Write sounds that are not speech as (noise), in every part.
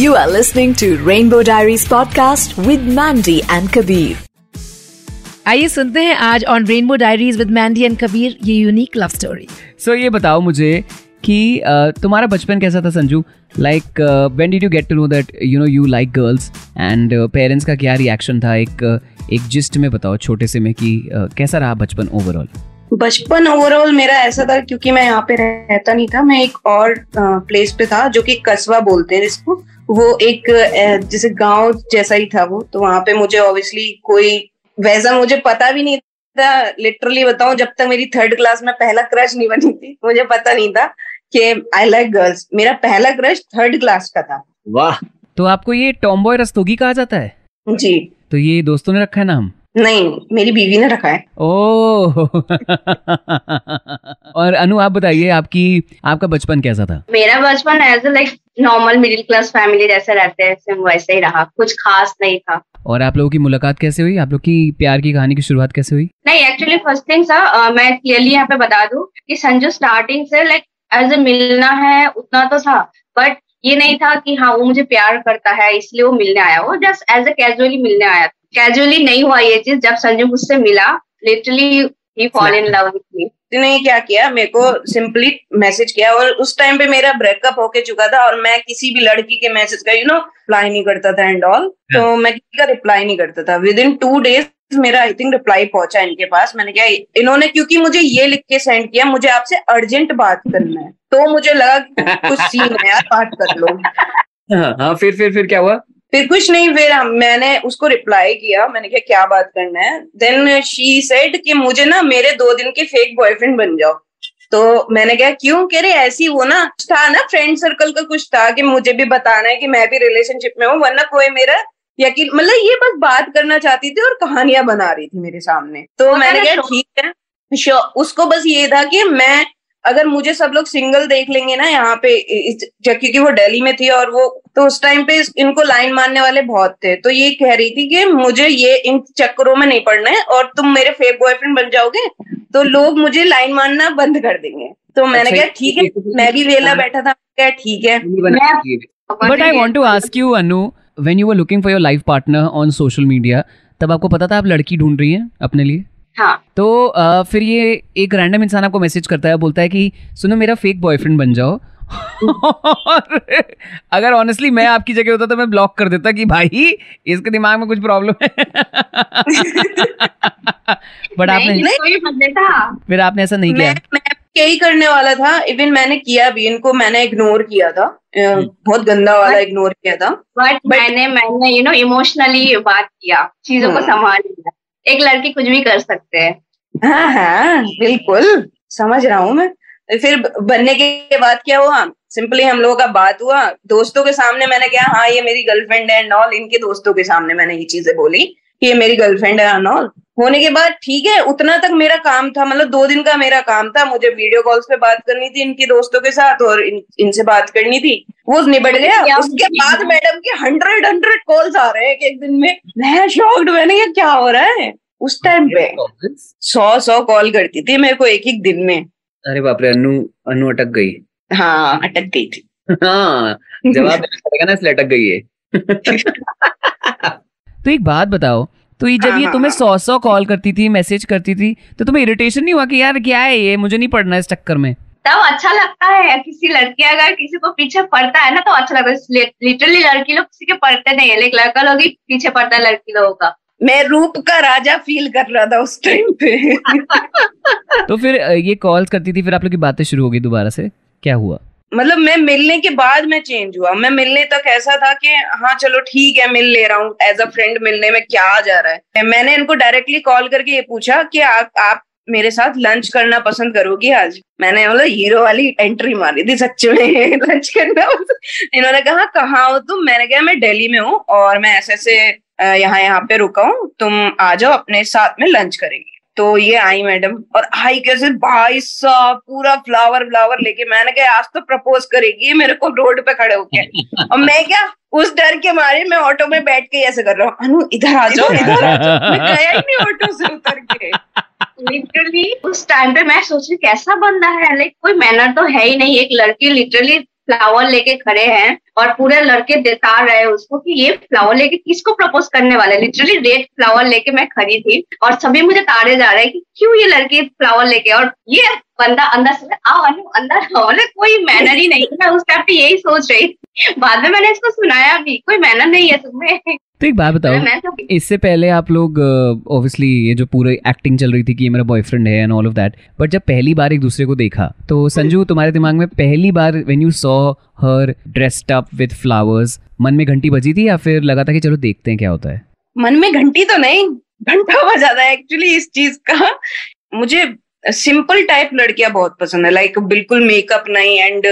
You are listening to Rainbow Diaries podcast with Mandy and Kabir. आइए सुनते हैं आज on rainbow diaries with Mandy and Kabir ये unique love story so ये बताओ मुझे कि uh, तुम्हारा बचपन कैसा था Sanju? Like when did you get to know that you know you like girls and parents का क्या रिएक्शन था? एक एक जिस्ट में बताओ छोटे से में कि uh, कैसा रहा बचपन ओवरऑल बचपन ओवरऑल मेरा ऐसा था क्योंकि मैं यहाँ पे रहता नहीं था मैं एक और प्लेस पे था जो कि कस्बा बोलते हैं जिसको वो एक जैसे गाँव जैसा ही था वो। तो वहाँ पे मुझे ऑब्वियसली कोई वैसा मुझे पता भी नहीं था। लिटरली बताऊँ जब तक मेरी थर्ड क्लास में पहला क्रश नहीं बनी थी मुझे पता नहीं था कि आई लाइक गर्ल्स मेरा पहला क्रश थर्ड क्लास का था। वाह। तो आपको ये टॉम्बॉय रस्तोगी कहा जाता है? जी। तो ये दोस्तों ने रखा है नाम? नहीं मेरी बीवी ने रखा है। ओह। (laughs) और अनु आप बताइए आपकी आपका बचपन कैसा था? मेरा बचपन as like normal middle class family जैसे रहते हैं वैसे ही रहा कुछ खास नहीं था। और आप लोगों की मुलाकात कैसे हुई? आप लोग की प्यार की कहानी की शुरुआत कैसे हुई? नहीं एक्चुअली फ़र्स्ट थिंग सर मैं क्लियरली यहाँ पे बता दूँ कि संजू स्टार्टिंग से लाइक एज ए मिलना है उतना तो था बट ये नहीं था कि हाँ वो मुझे प्यार करता है इसलिए वो मिलने आया। वो जस्ट एज ए कैजुअली मिलने आया कैजुअली नहीं हुआ ये चीज़ जब संजू मुझसे मिला literally he fall in love with me ने क्या किया? मेरे को सिंपली मैसेज किया और उस टाइम पे मेरा ब्रेकअप होके चुका था और मैं किसी भी लड़की के मैसेज का यू नो रिप्लाई नहीं करता था एंड ऑल तो मैं किसी का रिप्लाई नहीं करता था. विद इन टू डेज़ मेरा आई थिंक रिप्लाई पहुँचा इनके पास. मैंने क्या इन्होंने क्योंकि मुझे ये लिख के सेंड किया मुझे आपसे अर्जेंट बात करना है. तो मुझे लगा कुछ सीन है यार बात कर लो। (laughs) हाँ, हाँ फिर फिर फिर क्या हुआ? फिर कुछ नहीं फिर मैंने उसको रिप्लाई किया मैंने क्या क्या बात करना है? देन शी सेड कि मुझे ना मेरे दो दिन के फेक बॉयफ्रेंड बन जाओ। तो मैंने कहा क्यों? कह रहे ऐसी वो ना था ना फ्रेंड सर्कल का कुछ था कि मुझे भी बताना है कि मैं भी रिलेशनशिप में हूँ वरना कोई मेरा यकीन मतलब ये बस बात करना चाहती थी और कहानियाँ बना रही थी मेरे सामने। तो मैंने कहा ठीक है। उसको बस ये था कि मैं अगर मुझे सब लोग सिंगल देख लेंगे ना यहाँ पे क्योंकि वो दिल्ली में थी और वो तो उस टाइम पे इनको लाइन मारने वाले बहुत थे। तो ये कह रही थी कि मुझे ये इन चक्करों में नहीं पड़ना है और तुम मेरे फेक बॉयफ्रेंड बन जाओगे तो लोग मुझे लाइन मारना बंद कर देंगे। तो मैंने अच्छा, कहा ठीक है तो मैं भी वेला बैठा था क्या ठीक है। But I want to ask you Anu when you are looking for your life partner on social media तब आपको पता था आप लड़की ढूंढ रही हैं अपने लिए? हाँ। तो आ, फिर ये एक रैंडम इंसान आपको मैसेज करता है बोलता है कि सुनो मेरा फेक बॉयफ्रेंड बन जाओ। और अगर ऑनेस्टली मैं आपकी जगह होता तो मैं ब्लॉक कर देता कि भाई इसके दिमाग में कुछ प्रॉब्लम है। बट आपने नहीं, नहीं, फिर आपने ऐसा नहीं किया। मैं यही करने वाला था। इवन मैंने किया भी इनको मैंने इग्नोर किया था। हम्म। बहुत गंदा वाला इग्नोर किया था। बट मैंने मैंने यू नो इमोशनली बात किया चीज़ों को हम्म। संभाल लिया। एक लड़की कुछ भी कर सकते हैं। हाँ हाँ बिल्कुल, समझ रहा हूँ मैं। फिर बनने के बाद क्या हुआ? सिंपली हम लोगों का बात हुआ। दोस्तों के सामने मैंने कहा हाँ ये मेरी गर्लफ्रेंड है नॉल इनके दोस्तों के सामने मैंने ये चीज़ें बोली। कि ये मेरी गर्लफ्रेंड है नॉल होने के बाद ठीक है उतना तक मेरा काम था मतलब दो दिन का मेरा काम था मुझे वीडियो कॉल्स पे बात करनी थी इनके दोस्तों के साथ और इन, इनसे बात करनी थी। वो निबट गया। उसके बाद मैडम के हंड्रेड हंड्रेड कॉल्स आ रहे हैं एक दिन में। मैं शॉक्ड मैंने क्या क्या हो रहा है? उस टाइम पे सौ सौ कॉल करती थी मेरे को एक एक दिन में। अरे बाप रे अनु अनु अटक गई। हाँ अटक गई थी। हाँ जवाब ना इसलिए अटक गई है। (laughs) तो एक बात बताओ तो ये जब ये हाँ, तुम्हें हाँ। सौ सौ कॉल करती थी मैसेज करती थी तो तुम्हें इरिटेशन नहीं हुआ कि यार क्या है ये मुझे नहीं पढ़ना इस चक्कर में? तब अच्छा लगता है किसी लड़की अगर किसी को पीछे पड़ता है ना तो अच्छा लगता है। लिटरली लड़की लोग किसी के पढ़ते नहीं है लेकिन लड़का लोग ही पीछे पड़ता है लड़की लोगों का। मैं रूप का राजा फील कर रहा था उस टाइम पे। (laughs) तो फिर ये कॉल्स करती थी फिर आप लोग की बातें शुरू हो गई दोबारा से? क्या हुआ? मतलब मैं मिलने के बाद मैं चेंज हुआ। मैं मिलने तक ऐसा था कि हाँ चलो ठीक है, मिल ले रहा हूँ। एज अ फ्रेंड मिलने में क्या आ जा रहा है? मैंने इनको डायरेक्टली कॉल करके ये पूछा कि आप आप मेरे साथ लंच करना पसंद करोगी आज? मैंने बोला, हीरो वाली एंट्री मारी थी सच में (laughs) लंच करना (laughs) इन्होंने कहा, कहाँ हो तुम? मैंने कहा, मैं दिल्ली में हूँ और मैं ऐसे ऐसे यहाँ यहाँ पे रुका हूँ। तुम आ जाओ, अपने साथ में लंच करेंगे। तो ये आई मैडम। और आई कैसे भाई साहब पूरा फ्लावर फ्लावर लेके मैंने कहा आज तो प्रपोज करेगी मेरे को रोड पे खड़े होके। (laughs) और मैं क्या उस डर के मारे मैं ऑटो में बैठ के ऐसे कर रहा हूँ। अनु इधर आ जाओ इधर आ जाओ। मैं गया ही नहीं ऑटो से उतर के। लिटरली उस टाइम पे मैं सोच रही कैसा बंदा है? लाइक कोई मैनर तो है ही नहीं। एक लड़की लिटरली फ्लावर लेके खड़े हैं और पूरे लड़के देतार रहे उसको कि ये फ्लावर लेके किसको प्रपोज करने वाले लिटरली रेड फ्लावर लेके मैं खड़ी थी और सभी मुझे तारे जा रहे हैं कि क्यों ये लड़के फ्लावर लेके? और ये बंदा अंदर से, आओ अनु अंदर आओ। कोई मैनर ही नहीं। मैं उस टाइम पे यही सोच रही थी। बाद में मैंने इसको सुनाया भी, कोई मैनर नहीं है तुम्हें। तो एक बात बताओ इससे पहले आप लोग ऑब्वियसली uh, ये जो पूरी एक्टिंग चल रही थी कि ये मेरा बॉयफ्रेंड है and all of that but जब पहली बार एक दूसरे को देखा तो संजू तुम्हारे दिमाग में पहली बार when you saw her dressed up with flowers मन में घंटी बजी थी या फिर लगा था कि चलो देखते हैं क्या होता है? मन में घंटी तो नहीं घंटा बजा था एक्चुअली इस चीज़ का। मुझे सिंपल टाइप लड़कियाँ बहुत पसंद है लाइक बिल्कुल मेकअप नहीं एंड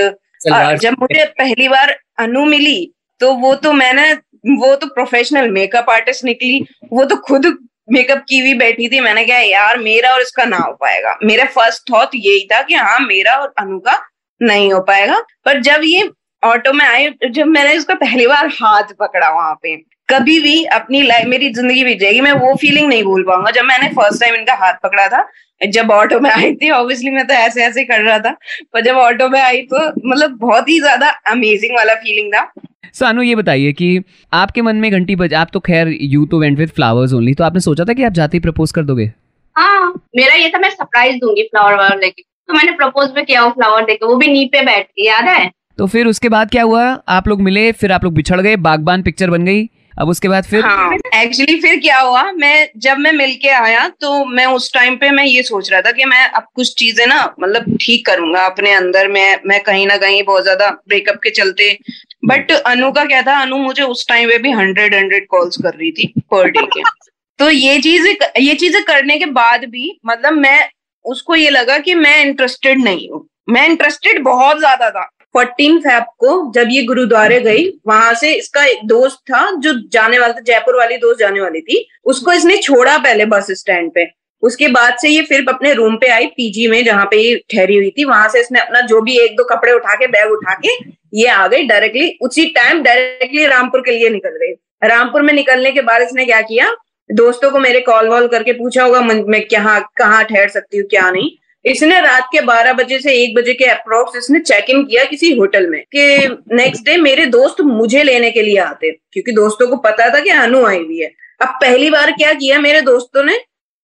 जब मुझे पहली बार अनु मिली तो वो तो मैंने वो तो प्रोफेशनल मेकअप आर्टिस्ट निकली, वो तो खुद मेकअप की हुई बैठी थी, मैंने कहा, यार, मेरा और इसका ना हो पाएगा। मेरा फ़र्स्ट थॉट यही था कि हाँ मेरा और अनु का नहीं हो पाएगा। पर जब ये ऑटो में आई जब मैंने उसका पहली बार हाथ पकड़ा वहाँ पे कभी भी अपनी लाइफ मेरी ज़िंदगी बीत जाएगी मैं वो फीलिंग नहीं भूल पाऊँगा। जब मैंने फ़र्स्ट टाइम इनका हाथ पकड़ा था जब ऑटो में आई थी ऑब्वियसली मैं तो ऐसे ऐसे कर रहा था पर जब ऑटो में आई तो मतलब बहुत ही ज़्यादा अमेजिंग वाला फीलिंग था। सानू ये बताइए कि आपके मन में घंटी बज आप तो खैर यू तो वेंट विद फ्लावर्स ओनली तो आपने सोचा था कि आप जाते ही प्रपोज कर दोगे? हाँ मेरा ये था मैं सरप्राइज़ दूँगी फ्लावर वावर लेके। तो मैंने प्रपोज भी किया वो फ्लावर देके वो भी नी पे बैठ के याद है? तो फिर उसके बाद क्या हुआ? आप लोग मिले फिर आप लोग बिछड़ गए बागबान पिक्चर बन गई। अब उसके बाद फिर? एक्चुअली हाँ। एक्चुअली फिर क्या हुआ? मैं जब मैं मिलके आया तो मैं उस टाइम पे मैं ये सोच रहा था कि मैं अब कुछ चीज़ें ना मतलब ठीक करूँगा अपने अंदर। में मैं कहीं ना कहीं बहुत ज़्यादा ब्रेकअप के चलते बट अनु का क्या था? अनु मुझे उस टाइम पे भी हंड्रेड हंड्रेड कॉल्स कर रही थी पर डे के। तो ये चीज़ ये चीज़ें करने के बाद भी मतलब मैं उसको ये लगा कि मैं इंटरेस्टेड नहीं हूँ। मैं इंटरेस्टेड बहुत ज़्यादा था। फोर्टीन फैब को जब ये गुरुद्वारे गई वहाँ से इसका एक दोस्त था जो जाने वाला था जयपुर वाली दोस्त जाने वाली थी उसको इसने छोड़ा पहले बस स्टैंड पे। उसके बाद से ये फिर अपने रूम पे आई पीजी में जहाँ पे ये ठहरी हुई थी। वहाँ से इसने अपना जो भी एक दो कपड़े उठा के बैग उठा के ये आ गई डायरेक्टली उसी टाइम डायरेक्टली रामपुर के लिए निकल गई। रामपुर में निकलने के बाद इसने क्या किया? दोस्तों को मेरे कॉल वॉल करके पूछा होगा मैं क्या कहाँ ठहर सकती हूँ क्या नहीं? इसने रात के 12 बजे से एक बजे के अप्रोक्स इसने चेक इन किया किसी होटल में कि नेक्स्ट डे मेरे दोस्त मुझे लेने के लिए आते। क्योंकि दोस्तों को पता था कि अनु आई हुई है। अब पहली बार क्या किया मेरे दोस्तों ने?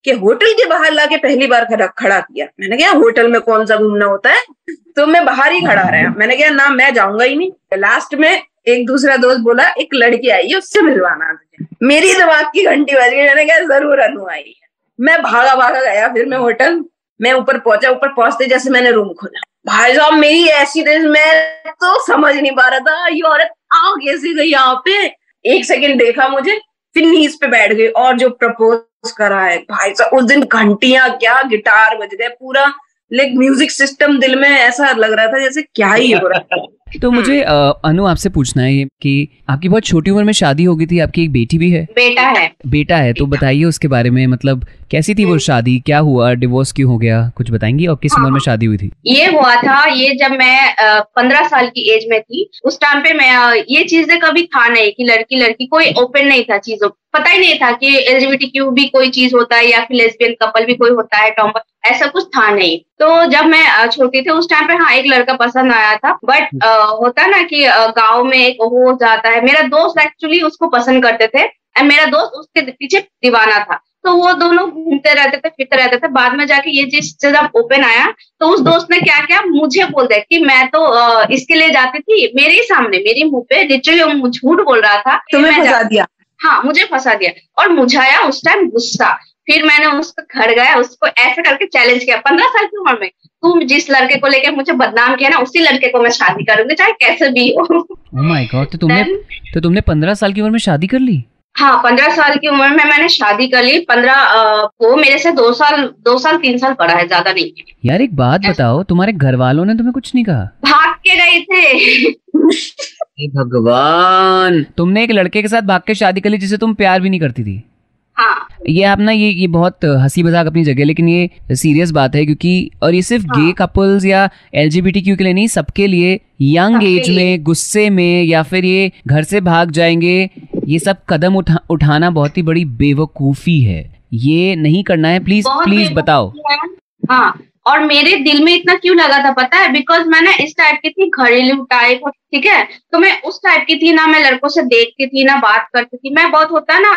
कि होटल के बाहर लाके पहली बार खड़ा खड़ा किया। मैंने कहा, होटल में कौन सा घूमना होता है? तो मैं बाहर ही खड़ा रहा। मैंने कहा, ना, मैं जाऊँगा ही नहीं। लास्ट में एक दूसरा दोस्त बोला, एक लड़की आई है, उससे मिलवाना मेरी दिमाग की घंटी बज गई। मैंने कहा, ज़रूर, अनु आई है। मैं भागा भागा गया, फिर मैं होटल मैं ऊपर पहुँचा, ऊपर पहुँचते जैसे मैंने रूम खोला। भाई साहब, मेरी ऐसी मैं तो समझ नहीं पा रहा था। ये औरत आ कैसे गई यहाँ पे? एक सेकंड देखा मुझे, फिर नीज पे बैठ गई और जो प्रपोज करा है। भाई साहब, उस दिन घंटिया क्या गिटार बज गए, पूरा लाइक म्यूज़िक सिस्टम दिल में ऐसा लग रहा था जैसे क्या ही हो रहा था। तो मुझे अनु आपसे पूछना है कि आपकी बहुत छोटी उम्र में शादी हो गई थी आपकी एक बेटी भी है? बेटा है। बेटा है तो बताइए उसके बारे में मतलब कैसी थी वो शादी क्या हुआ डिवोर्स क्यों हो गया कुछ बताएँगी? और किस हाँ, उम्र में शादी हुई थी? ये हुआ था ये जब मैं पंद्रह साल की एज में थी उस टाइम पे मैं ये चीज़ें कभी था नहीं कि लड़की लड़की कोई ओपन नहीं था चीज़ों पता ही नहीं था कि एलजीबीटी क्यू भी कोई चीज़ होता है या फिर लेस्बियन कपल भी कोई होता है टॉम्बर ऐसा कुछ था नहीं। तो जब मैं छोटी थी उस टाइम पे हाँ एक लड़का पसंद आया था बट होता ना कि गाँव में एक हो जाता है मेरा दोस्त एक्चुअली उसको पसंद करते थे एंड मेरा दोस्त उसके पीछे दीवाना था। तो वो दोनों घूमते रहते थे फिरते रहते थे। बाद में जाके ये जिस जब ओपन आया तो उस दोस्त ने क्या किया मुझे बोल दिया कि मैं तो इसके लिए जाती थी मेरे ही सामने मेरे मुँह पे लिटरली झूठ बोल रहा था तुम्हें फंसा दिया। हाँ मुझे फंसा दिया। और मुझे आया उस टाइम गुस्सा। फिर मैंने उसको घर गया उसको ऐसे करके चैलेंज किया। पंद्रह साल की उम्र में। तुम जिस लड़के को लेके मुझे बदनाम किया ना उसी लड़के को मैं शादी करूँगी चाहे कैसे भी हो। माय oh गॉड तो तुमने तो तुमने पंद्रह साल की उम्र में शादी कर ली? हाँ पंद्रह साल की उम्र में मैंने शादी कर ली। पंद्रह वो मेरे से दो साल दो साल तीन साल पड़ा है ज़्यादा नहीं। यार एक बात बताओ तुम्हारे घर वालों ने तुम्हें कुछ नहीं कहा? भाग के गए थे। भगवान। तुमने एक लड़के के साथ भाग के शादी कर ली जिसे तुम प्यार भी नहीं करती थी। हाँ। ये आप ना ये ये बहुत हँसी मज़ाक अपनी जगह लेकिन ये सीरियस बात है क्योंकि और ये सिर्फ़ हाँ. गे कपल्स या एल क्यू के लिए नहीं सबके लिए यंग एज में गुस्से में या फिर ये घर से भाग जाएँगे ये सब कदम उठा उठाना बहुत ही बड़ी बेवकूफ़ी है। ये नहीं करना है प्लीज़ प्लीज़ बताओ। हाँ। और मेरे दिल में इतना क्यों लगा था पता है? बिकॉज़ मैं ना इस टाइप की थी, घरेलू टाइप ठीक है? तो मैं उस टाइप की थी, ना मैं लड़कों से देखती थी, ना बात करती थी। मैं बहुत होता है ना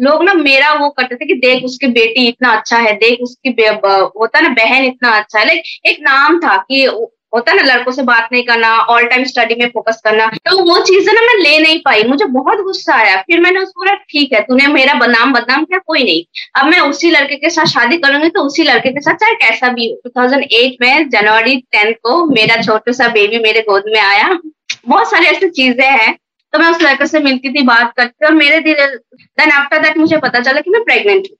लोग ना मेरा वो करते थे कि देख उसकी बेटी इतना अच्छा है, देख उसकी होता है ना, बहन इतना अच्छा है। लाइक एक नाम था कि होता है ना, लड़कों से बात नहीं करना ऑल टाइम स्टडी में फोकस करना तो वो चीज़ें ना मैं ले नहीं पाई। मुझे बहुत गुस्सा आया। फिर मैंने उसको बोला, ठीक है, तूने मेरा बदनाम बदनाम किया, कोई नहीं। अब मैं उसी लड़के के साथ शादी करूँगी तो उसी लड़के के साथ चाहे कैसा भी टू में, जनवरी टेंथ को मेरा छोटा सा बेबी मेरे गोद में आया। बहुत सारी ऐसी चीज़ें हैं। तो मैं उस लड़के से मिलती थी, बात करती और मेरे दिल देन आफ्टर दैट मुझे पता चला कि मैं प्रेग्नेंट हूँ।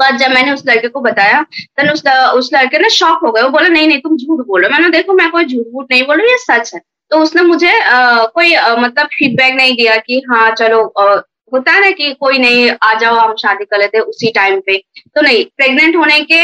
बाद जब मैंने उस लड़के को बताया तो उस उस लड़के ने शॉक हो गए। वो बोला नहीं नहीं तुम झूठ बोलो। मैंने देखो मैं कोई झूठ वूठ नहीं बोल रही ये सच है। तो उसने मुझे आ, कोई आ, मतलब फीडबैक नहीं दिया कि हाँ चलो आ, होता है ना कि कोई नहीं आ जाओ हम शादी कर लेते उसी टाइम पे। तो नहीं प्रेग्नेंट होने के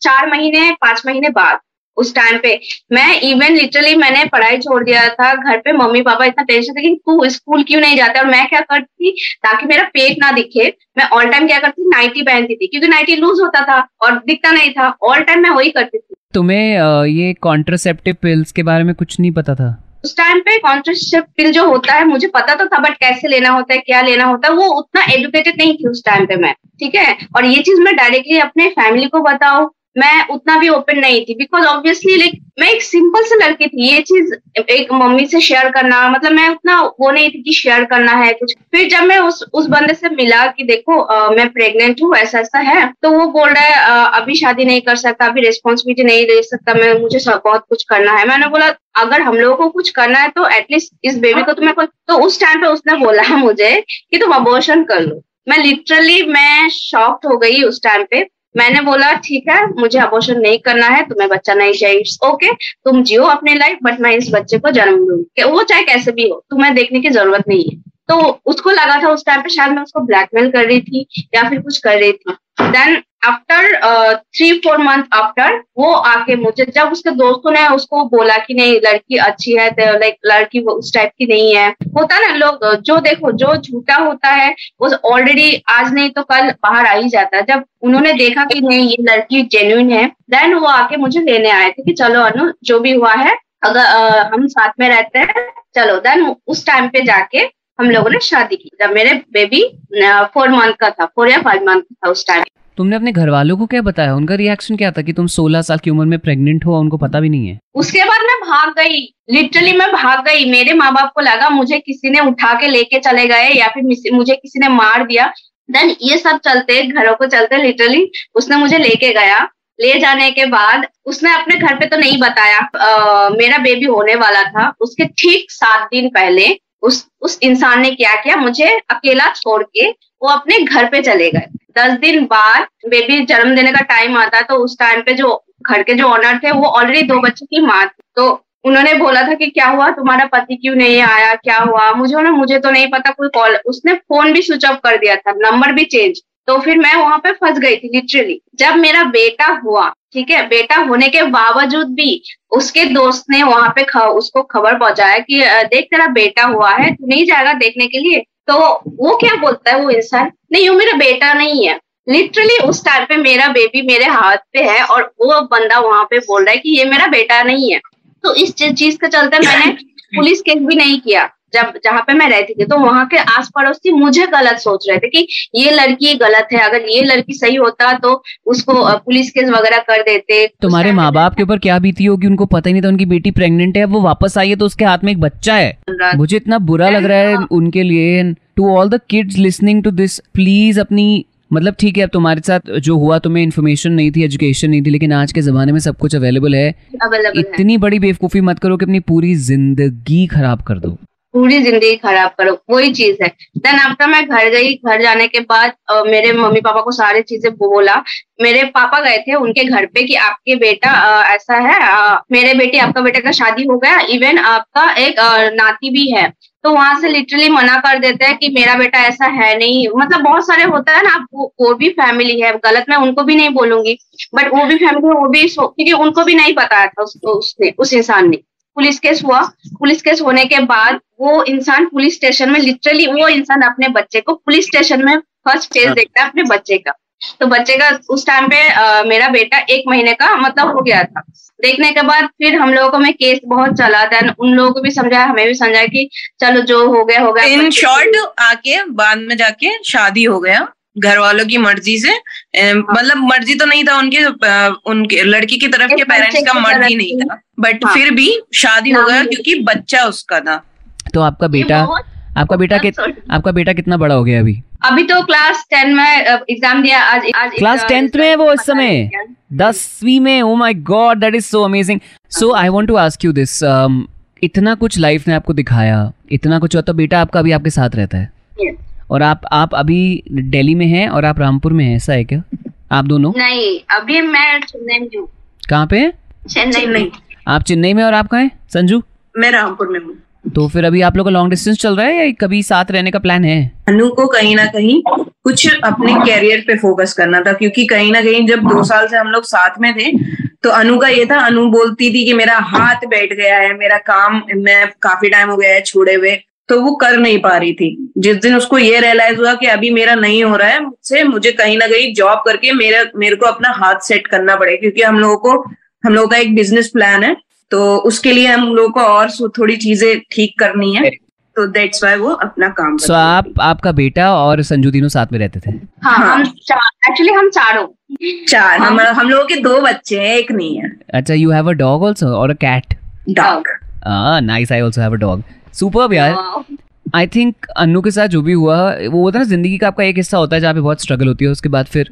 चार महीने पाँच महीने बाद उस टाइम पे। मैं इवन लिटरली मैंने पढ़ाई छोड़ दिया था घर पे मम्मी पापा इतना टेंशन था कि तू स्कूल क्यों नहीं जाता? और मैं क्या करती ताकि मेरा पेट ना दिखे मैं ऑल टाइम क्या करती नाइटी पहनती थी क्योंकि नाइटी लूज होता था और दिखता नहीं था। ऑल टाइम मैं वही करती थी। तुम्हें ये कॉन्ट्रासेप्टिव पिल्स के बारे में कुछ नहीं पता था? उस टाइम पे कॉन्ट्रासेप्टिव पिल जो होता है मुझे पता तो था बट कैसे लेना होता है क्या लेना होता है वो उतना एजुकेटेड नहीं थी उस टाइम पे मैं ठीक है? और ये चीज़ मैं डायरेक्टली अपने फैमिली को बताऊँ मैं उतना भी ओपन नहीं थी बिकॉज़ ऑब्वियसली लाइक मैं एक सिंपल से लड़की थी ये चीज़ एक मम्मी से शेयर करना मतलब मैं उतना वो नहीं थी कि शेयर करना है कुछ। फिर जब मैं उस उस बंदे से मिला कि देखो आ, मैं प्रेग्नेंट हूँ ऐसा ऐसा है तो वो बोल रहा है आ, अभी शादी नहीं कर सकता अभी रिस्पॉन्सिबिलिटी नहीं ले सकता मैं मुझे बहुत कुछ करना है। मैंने बोला अगर हम लोगों को कुछ करना है तो एटलीस्ट इस बेबी को तुम्हें तो उस टाइम पे उसने बोला (laughs) मुझे कि तुम अबोर्शन कर लो। मैं लिटरली मैं शॉक्ड हो गई उस टाइम पे। मैंने बोला, ठीक है, मुझे अबोशन नहीं करना है, तुम्हें बच्चा नहीं चाहिए। ओके तुम जियो अपने लाइफ बट मैं इस बच्चे को जन्म दूँगी। वो चाहे कैसे भी हो, तुम्हें देखने की ज़रूरत नहीं है। तो उसको लगा था उस टाइम पे शायद मैं उसको ब्लैकमेल कर रही थी या फिर कुछ कर रही थी। Then after three four month after वो आके मुझे जब उसके दोस्तों ने उसको बोला कि नहीं लड़की अच्छी है तो लाइक लड़की वो उस टाइप की नहीं है। होता ना लोग जो देखो जो झूठा होता है वो ऑलरेडी आज नहीं तो कल बाहर आ ही जाता है। जब उन्होंने देखा कि नहीं ये लड़की जेन्यून है देन वो आके मुझे लेने आए थे कि चलो अनु जो भी हुआ है अगर आ, हम साथ में रहते हैं चलो। देन उस टाइम पे जाके हम लोगों ने शादी की। जब मेरे बेबी फोर मंथ का था फोर या फाइव मंथ का था उस टाइम तुमने अपने घर वालों को क्या बताया? उनका रिएक्शन क्या था कि तुम 16 साल की उम्र में प्रेग्नेंट हो उनको पता भी नहीं है? उसके बाद मैं भाग गई। लिटरली मैं भाग गई। मेरे माँ बाप को लगा मुझे किसी ने उठा के लेके चले गए या फिर मुझे किसी ने मार दिया। देन ये सब चलते घरों को चलते लिटरली उसने मुझे लेके गया। ले जाने के बाद उसने अपने घर पे तो नहीं बताया। आ, मेरा बेबी होने वाला था। उसके ठीक सात दिन पहले उस उस इंसान ने क्या किया? मुझे अकेला छोड़ के वो अपने घर पे चले गए। दस दिन बाद बेबी जन्म देने का टाइम आता तो उस टाइम पे जो घर के जो ऑनर थे, वो ऑलरेडी दो बच्चों की माँ थी। तो उन्होंने बोला था कि क्या हुआ? तुम्हारा पति क्यों नहीं आया? क्या हुआ? मुझे ना, मुझे तो नहीं पता, कोई कॉल उसने फ़ोन भी स्विच ऑफ़ कर दिया था नंबर भी चेंज तो फिर मैं वहाँ पे फंस गई थी लिटरली जब मेरा बेटा हुआ ठीक है बेटा होने के बावजूद भी उसके दोस्त ने वहाँ पे ख, उसको खबर पहुँचाया कि देख तेरा बेटा हुआ है तू नहीं जाएगा देखने के लिए। तो वो क्या बोलता है वो इंसान? नहीं वो मेरा बेटा नहीं है। लिटरली उस टाइम पे मेरा बेबी मेरे हाथ पे है और वो बंदा वहाँ पे बोल रहा है कि ये मेरा बेटा नहीं है। तो इस चीज़ के चलते मैंने (coughs) पुलिस केस भी नहीं किया। जब जहाँ पे मैं रहती थी तो वहाँ के आस पड़ोसी मुझे गलत सोच रहे थे कि ये लड़की गलत है अगर ये लड़की सही होता तो उसको पुलिस केस वगैरह कर देते तुम्हारे माँ बाप के ऊपर क्या बीती होगी? उनको पता ही नहीं था उनकी बेटी प्रेग्नेंट है वो वापस आई है तो उसके हाथ में एक बच्चा है। मुझे इतना बुरा लग रहा है उनके लिए। To all the kids listening to this please अपनी मतलब ठीक है अब तुम्हारे साथ जो हुआ तुम्हें इन्फॉर्मेशन नहीं थी एजुकेशन नहीं थी लेकिन आज के जमाने में सब कुछ अवेलेबल है। अवेलेबल इतनी है। बड़ी बेवकूफ़ी मत करो कि अपनी पूरी ज़िंदगी खराब कर दो। पूरी ज़िंदगी खराब करो वही चीज़ है। देन आफ्टर मैं घर गई घर जाने के बाद uh, मेरे मम्मी पापा को सारी चीज़ें बोला। मेरे पापा गए थे उनके घर पे कि आपके बेटा uh, ऐसा है uh, मेरे बेटी आपका बेटा का शादी हो गया इवन आपका एक नाती भी है। तो वहाँ से लिटरली मना कर देते हैं कि मेरा बेटा ऐसा है नहीं। मतलब बहुत सारे होता है ना वो, वो भी फैमिली है गलत मैं उनको भी नहीं बोलूँगी बट वो भी फैमिली है वो भी क्योंकि उनको भी नहीं पता था उस, उसने उस इंसान ने। पुलिस केस हुआ। पुलिस केस होने के बाद वो इंसान पुलिस स्टेशन में लिटरली वो इंसान अपने बच्चे को पुलिस स्टेशन में फ़र्स्ट फ़ेज़ हाँ। देखता है अपने बच्चे का। तो बच्चे का उस टाइम पे आ, मेरा बेटा एक महीने का मतलब हो गया था। देखने के बाद फिर हम लोगों को में केस बहुत चला। था उन लोगों को भी समझाया हमें भी समझाया कि चलो जो हो गया हो गया। इन शॉर्ट आके बाद में जाके शादी हो गया। घर वालों की मर्ज़ी से। मतलब मर्ज़ी तो नहीं था उनके उनके लड़की की तरफ़ के पेरेंट्स का मर्ज़ी नहीं था। बट हाँ। फिर भी शादी हो गया क्योंकि बच्चा उसका था। तो आपका बेटा आपका बेटा कित, आपका बेटा कितना बड़ा हो गया अभी? अभी तो क्लास टेन में एग्ज़ाम दिया आज आज क्लास टेंथ में वो इस समय? दसवीं में? ओ my god that is so amazing so I want to ask you this इतना कुछ लाइफ ने आपको दिखाया इतना कुछ तो बेटा आपका अभी आपके साथ रहता है। Yes. और आप आप अभी दिल्ली में हैं और आप रामपुर में हैं ऐसा है क्या? आप दोनों? नहीं अभी मैं चेन्नई में हूँ। कहाँ पे चेन्नई में। आप चेन्नई में और आप कहाँ हैं? संजू? मैं रामपुर में हूँ। तो फिर अभी आप लोग का लॉन्ग डिस्टेंस चल रहा है या कभी साथ रहने का प्लान है? अनु को कहीं ना कहीं कुछ अपने कैरियर पे फोकस करना था क्योंकि कहीं ना कहीं जब दो साल से हम लोग साथ में थे तो अनु का ये था अनु बोलती थी कि मेरा हाथ बैठ गया है मेरा काम मैं काफ़ी टाइम हो गया है छोड़े हुए तो वो कर नहीं पा रही थी। जिस दिन उसको ये रियलाइज़ हुआ कि अभी मेरा नहीं हो रहा है मुझसे मुझे कहीं ना कहीं जॉब करके मेरा मेरे को अपना हाथ सेट करना पड़ेगा क्योंकि हम लोगों को हम लोगों का एक बिज़नेस प्लान है। तो उसके लिए हम लोग को और थोड़ी चीज़ें ठीक करनी है। तो दैट्स वाई वो अपना काम सो so, आप आपका बेटा और संजू तीनों साथ में रहते थे? हाँ, हाँ. हम एक्चुअली हम चारों। चार हम हम लोगों के दो बच्चे हैं एक नहीं है। अच्छा you have a dog also और a cat dog nice I also have a dog super यार। आई थिंक अन्नू के साथ जो भी हुआ वो होता है ना ज़िंदगी का आपका एक हिस्सा होता है जहाँ पे बहुत स्ट्रगल होती है उसके बाद फिर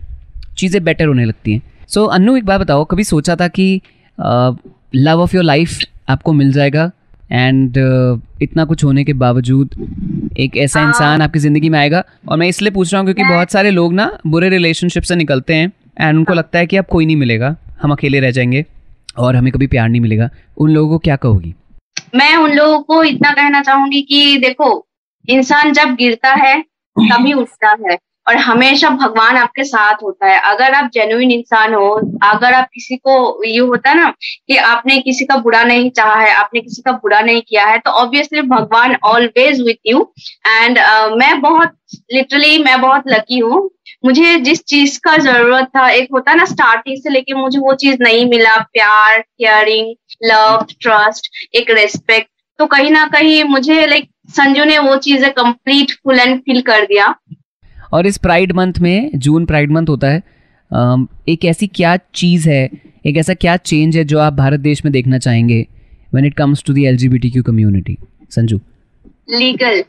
चीज़ें बेटर होने लगती हैं। सो so, अन्नू एक बार बताओ कभी सोचा था कि लव ऑफ़ योर लाइफ आपको मिल जाएगा? एंड uh, इतना कुछ होने के बावजूद एक ऐसा हाँ। इंसान आपकी ज़िंदगी में आएगा? और मैं इसलिए पूछ रहा हूँ क्योंकि बहुत सारे लोग ना बुरे रिलेशनशिप से निकलते हैं एंड उनको हाँ। लगता है कि अब कोई नहीं मिलेगा हम अकेले रह जाएँगे और हमें कभी प्यार नहीं मिलेगा। उन लोगों को क्या कहोगी? मैं उन लोगों को इतना कहना चाहूँगी कि देखो, इंसान जब गिरता है, तभी उठता है। और हमेशा भगवान आपके साथ होता है। अगर आप जेन्युइन इंसान हो, अगर आप किसी को ये होता है ना कि आपने किसी का बुरा नहीं चाहा है, आपने किसी का बुरा नहीं किया है तो ऑब्वियसली भगवान ऑलवेज विथ यू एंड मैं बहुत लिटरली मैं बहुत लकी हूँ मुझे जिस चीज़ का ज़रूरत था एक होता ना स्टार्टिंग से लेके मुझे वो चीज़ नहीं मिला प्यार केयरिंग लव ट्रस्ट एक रेस्पेक्ट तो कहीं ना कहीं मुझे लाइक संजू ने वो चीज़ें कंप्लीट फुल एंड फिल कर दिया। और इस प्राइड मंथ में जून प्राइड मंथ होता है एक ऐसी क्या चीज़ है एक ऐसा क्या चेंज है जो आप भारत देश में देखना चाहेंगे when it comes to the L G community Sanju. Legal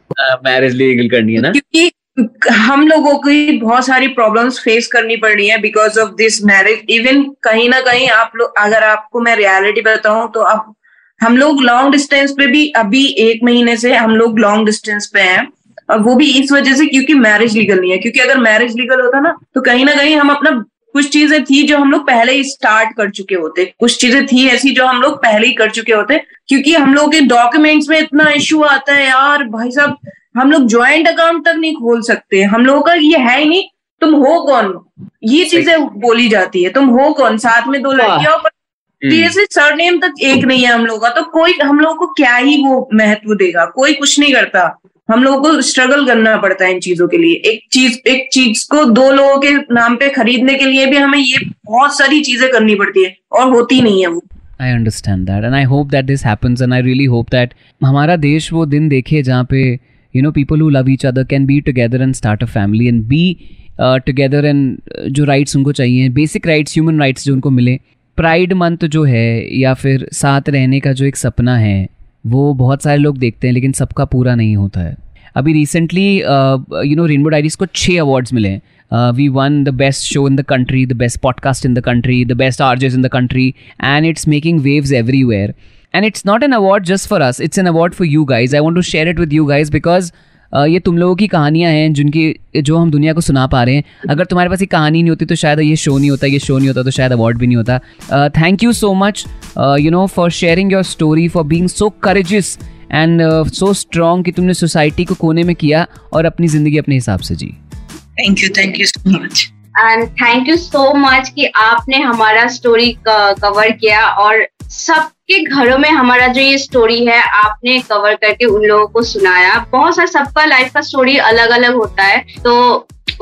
marriage legal करनी है ना? क्योंकि हम लोगों की बहुत सारी प्रॉब्लम्स फेस करनी पड़ रही है because of this marriage even कहीं ना कहीं आप लोग, अगर आपको मैं रियलिटी बताऊँ तो आप हम लोग लॉन्ग डिस्टेंस पे भी अभी एक महीने से हम लोग लॉन्ग डिस्टेंस पे हैं। और वो भी इस वजह से क्योंकि मैरिज लीगल नहीं है। क्योंकि अगर मैरिज लीगल होता ना तो कहीं ना कहीं हम अपना कुछ चीज़ें थी जो हम लोग पहले ही स्टार्ट कर चुके होते। कुछ चीज़ें थी ऐसी जो हम लोग पहले ही कर चुके होते। क्योंकि हम लोग के डॉक्यूमेंट्स में इतना इश्यू आता है यार, भाई साहब हम लोग ज्वाइंट अकाउंट तक नहीं खोल सकते। हम लोगों का ये है ही नहीं तुम हो कौन? ये चीज़ें बोली जाती है तुम हो कौन? साथ में दो लड़कियाँ पर हम्म। सरनेम तक एक नहीं है हम लोगों का। तो कोई हम लोगों को क्या ही वो महत्व देगा? कोई कुछ नहीं करता। हम लोगों को स्ट्रगल करना पड़ता है इन चीज़ों के लिए। एक चीज़ एक चीज़ को दो लोगों के नाम पे खरीदने के लिए भी हमें ये बहुत सारी चीज़ें करनी पड़ती है और होती नहीं है वो। I understand that and I hope that this happens and I really hope that हमारा देश वो दिन देखे जहाँ पे you know people who love each other can be together and start a family and be together and जो rights उनको चाहिए बेसिक राइट्स ह्यूमन राइट्स जो उनको मिले प्राइड मंथ जो है या फिर साथ रहने का जो एक सपना है, वो बहुत सारे लोग देखते हैं लेकिन सबका पूरा नहीं होता है। अभी recently you know rainbow diaries को छः अवार्ड्स मिले हैं। We won the best show in the country the best podcast in the country the best RJs in the country and it's making waves everywhere and it's not an award just for us it's an award for you guys I want to share it with you guys because ये तुम लोगों की कहानियाँ हैं जिनकी जो हम दुनिया को सुना पा रहे हैं। अगर तुम्हारे पास ये कहानी नहीं होती तो शायद ये शो नहीं होता ये शो नहीं होता तो शायद अवार्ड भी नहीं होता। Thank you so much you know for sharing your story for being so courageous and so strong कि तुमने सोसाइटी को कोने में किया और अपनी ज़िंदगी अपने हिसाब से जी। Thank you thank you so much and thank you so much कि आपने हमारा स्टोरी कवर किया और सबके घरों में हमारा जो ये स्टोरी है आपने कवर करके उन लोगों को सुनाया। बहुत सारा सबका लाइफ का स्टोरी अलग अलग होता है तो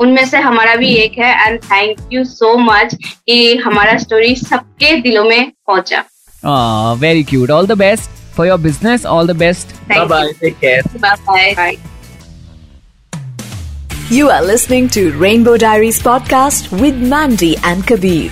उनमें से हमारा भी एक है and thank you so much कि हमारा स्टोरी सबके दिलों में पहुँचा। Very cute all the best for your business all the best Bye bye. Take care. Bye bye You are listening to Rainbow Diaries podcast with Mandy and Kabir.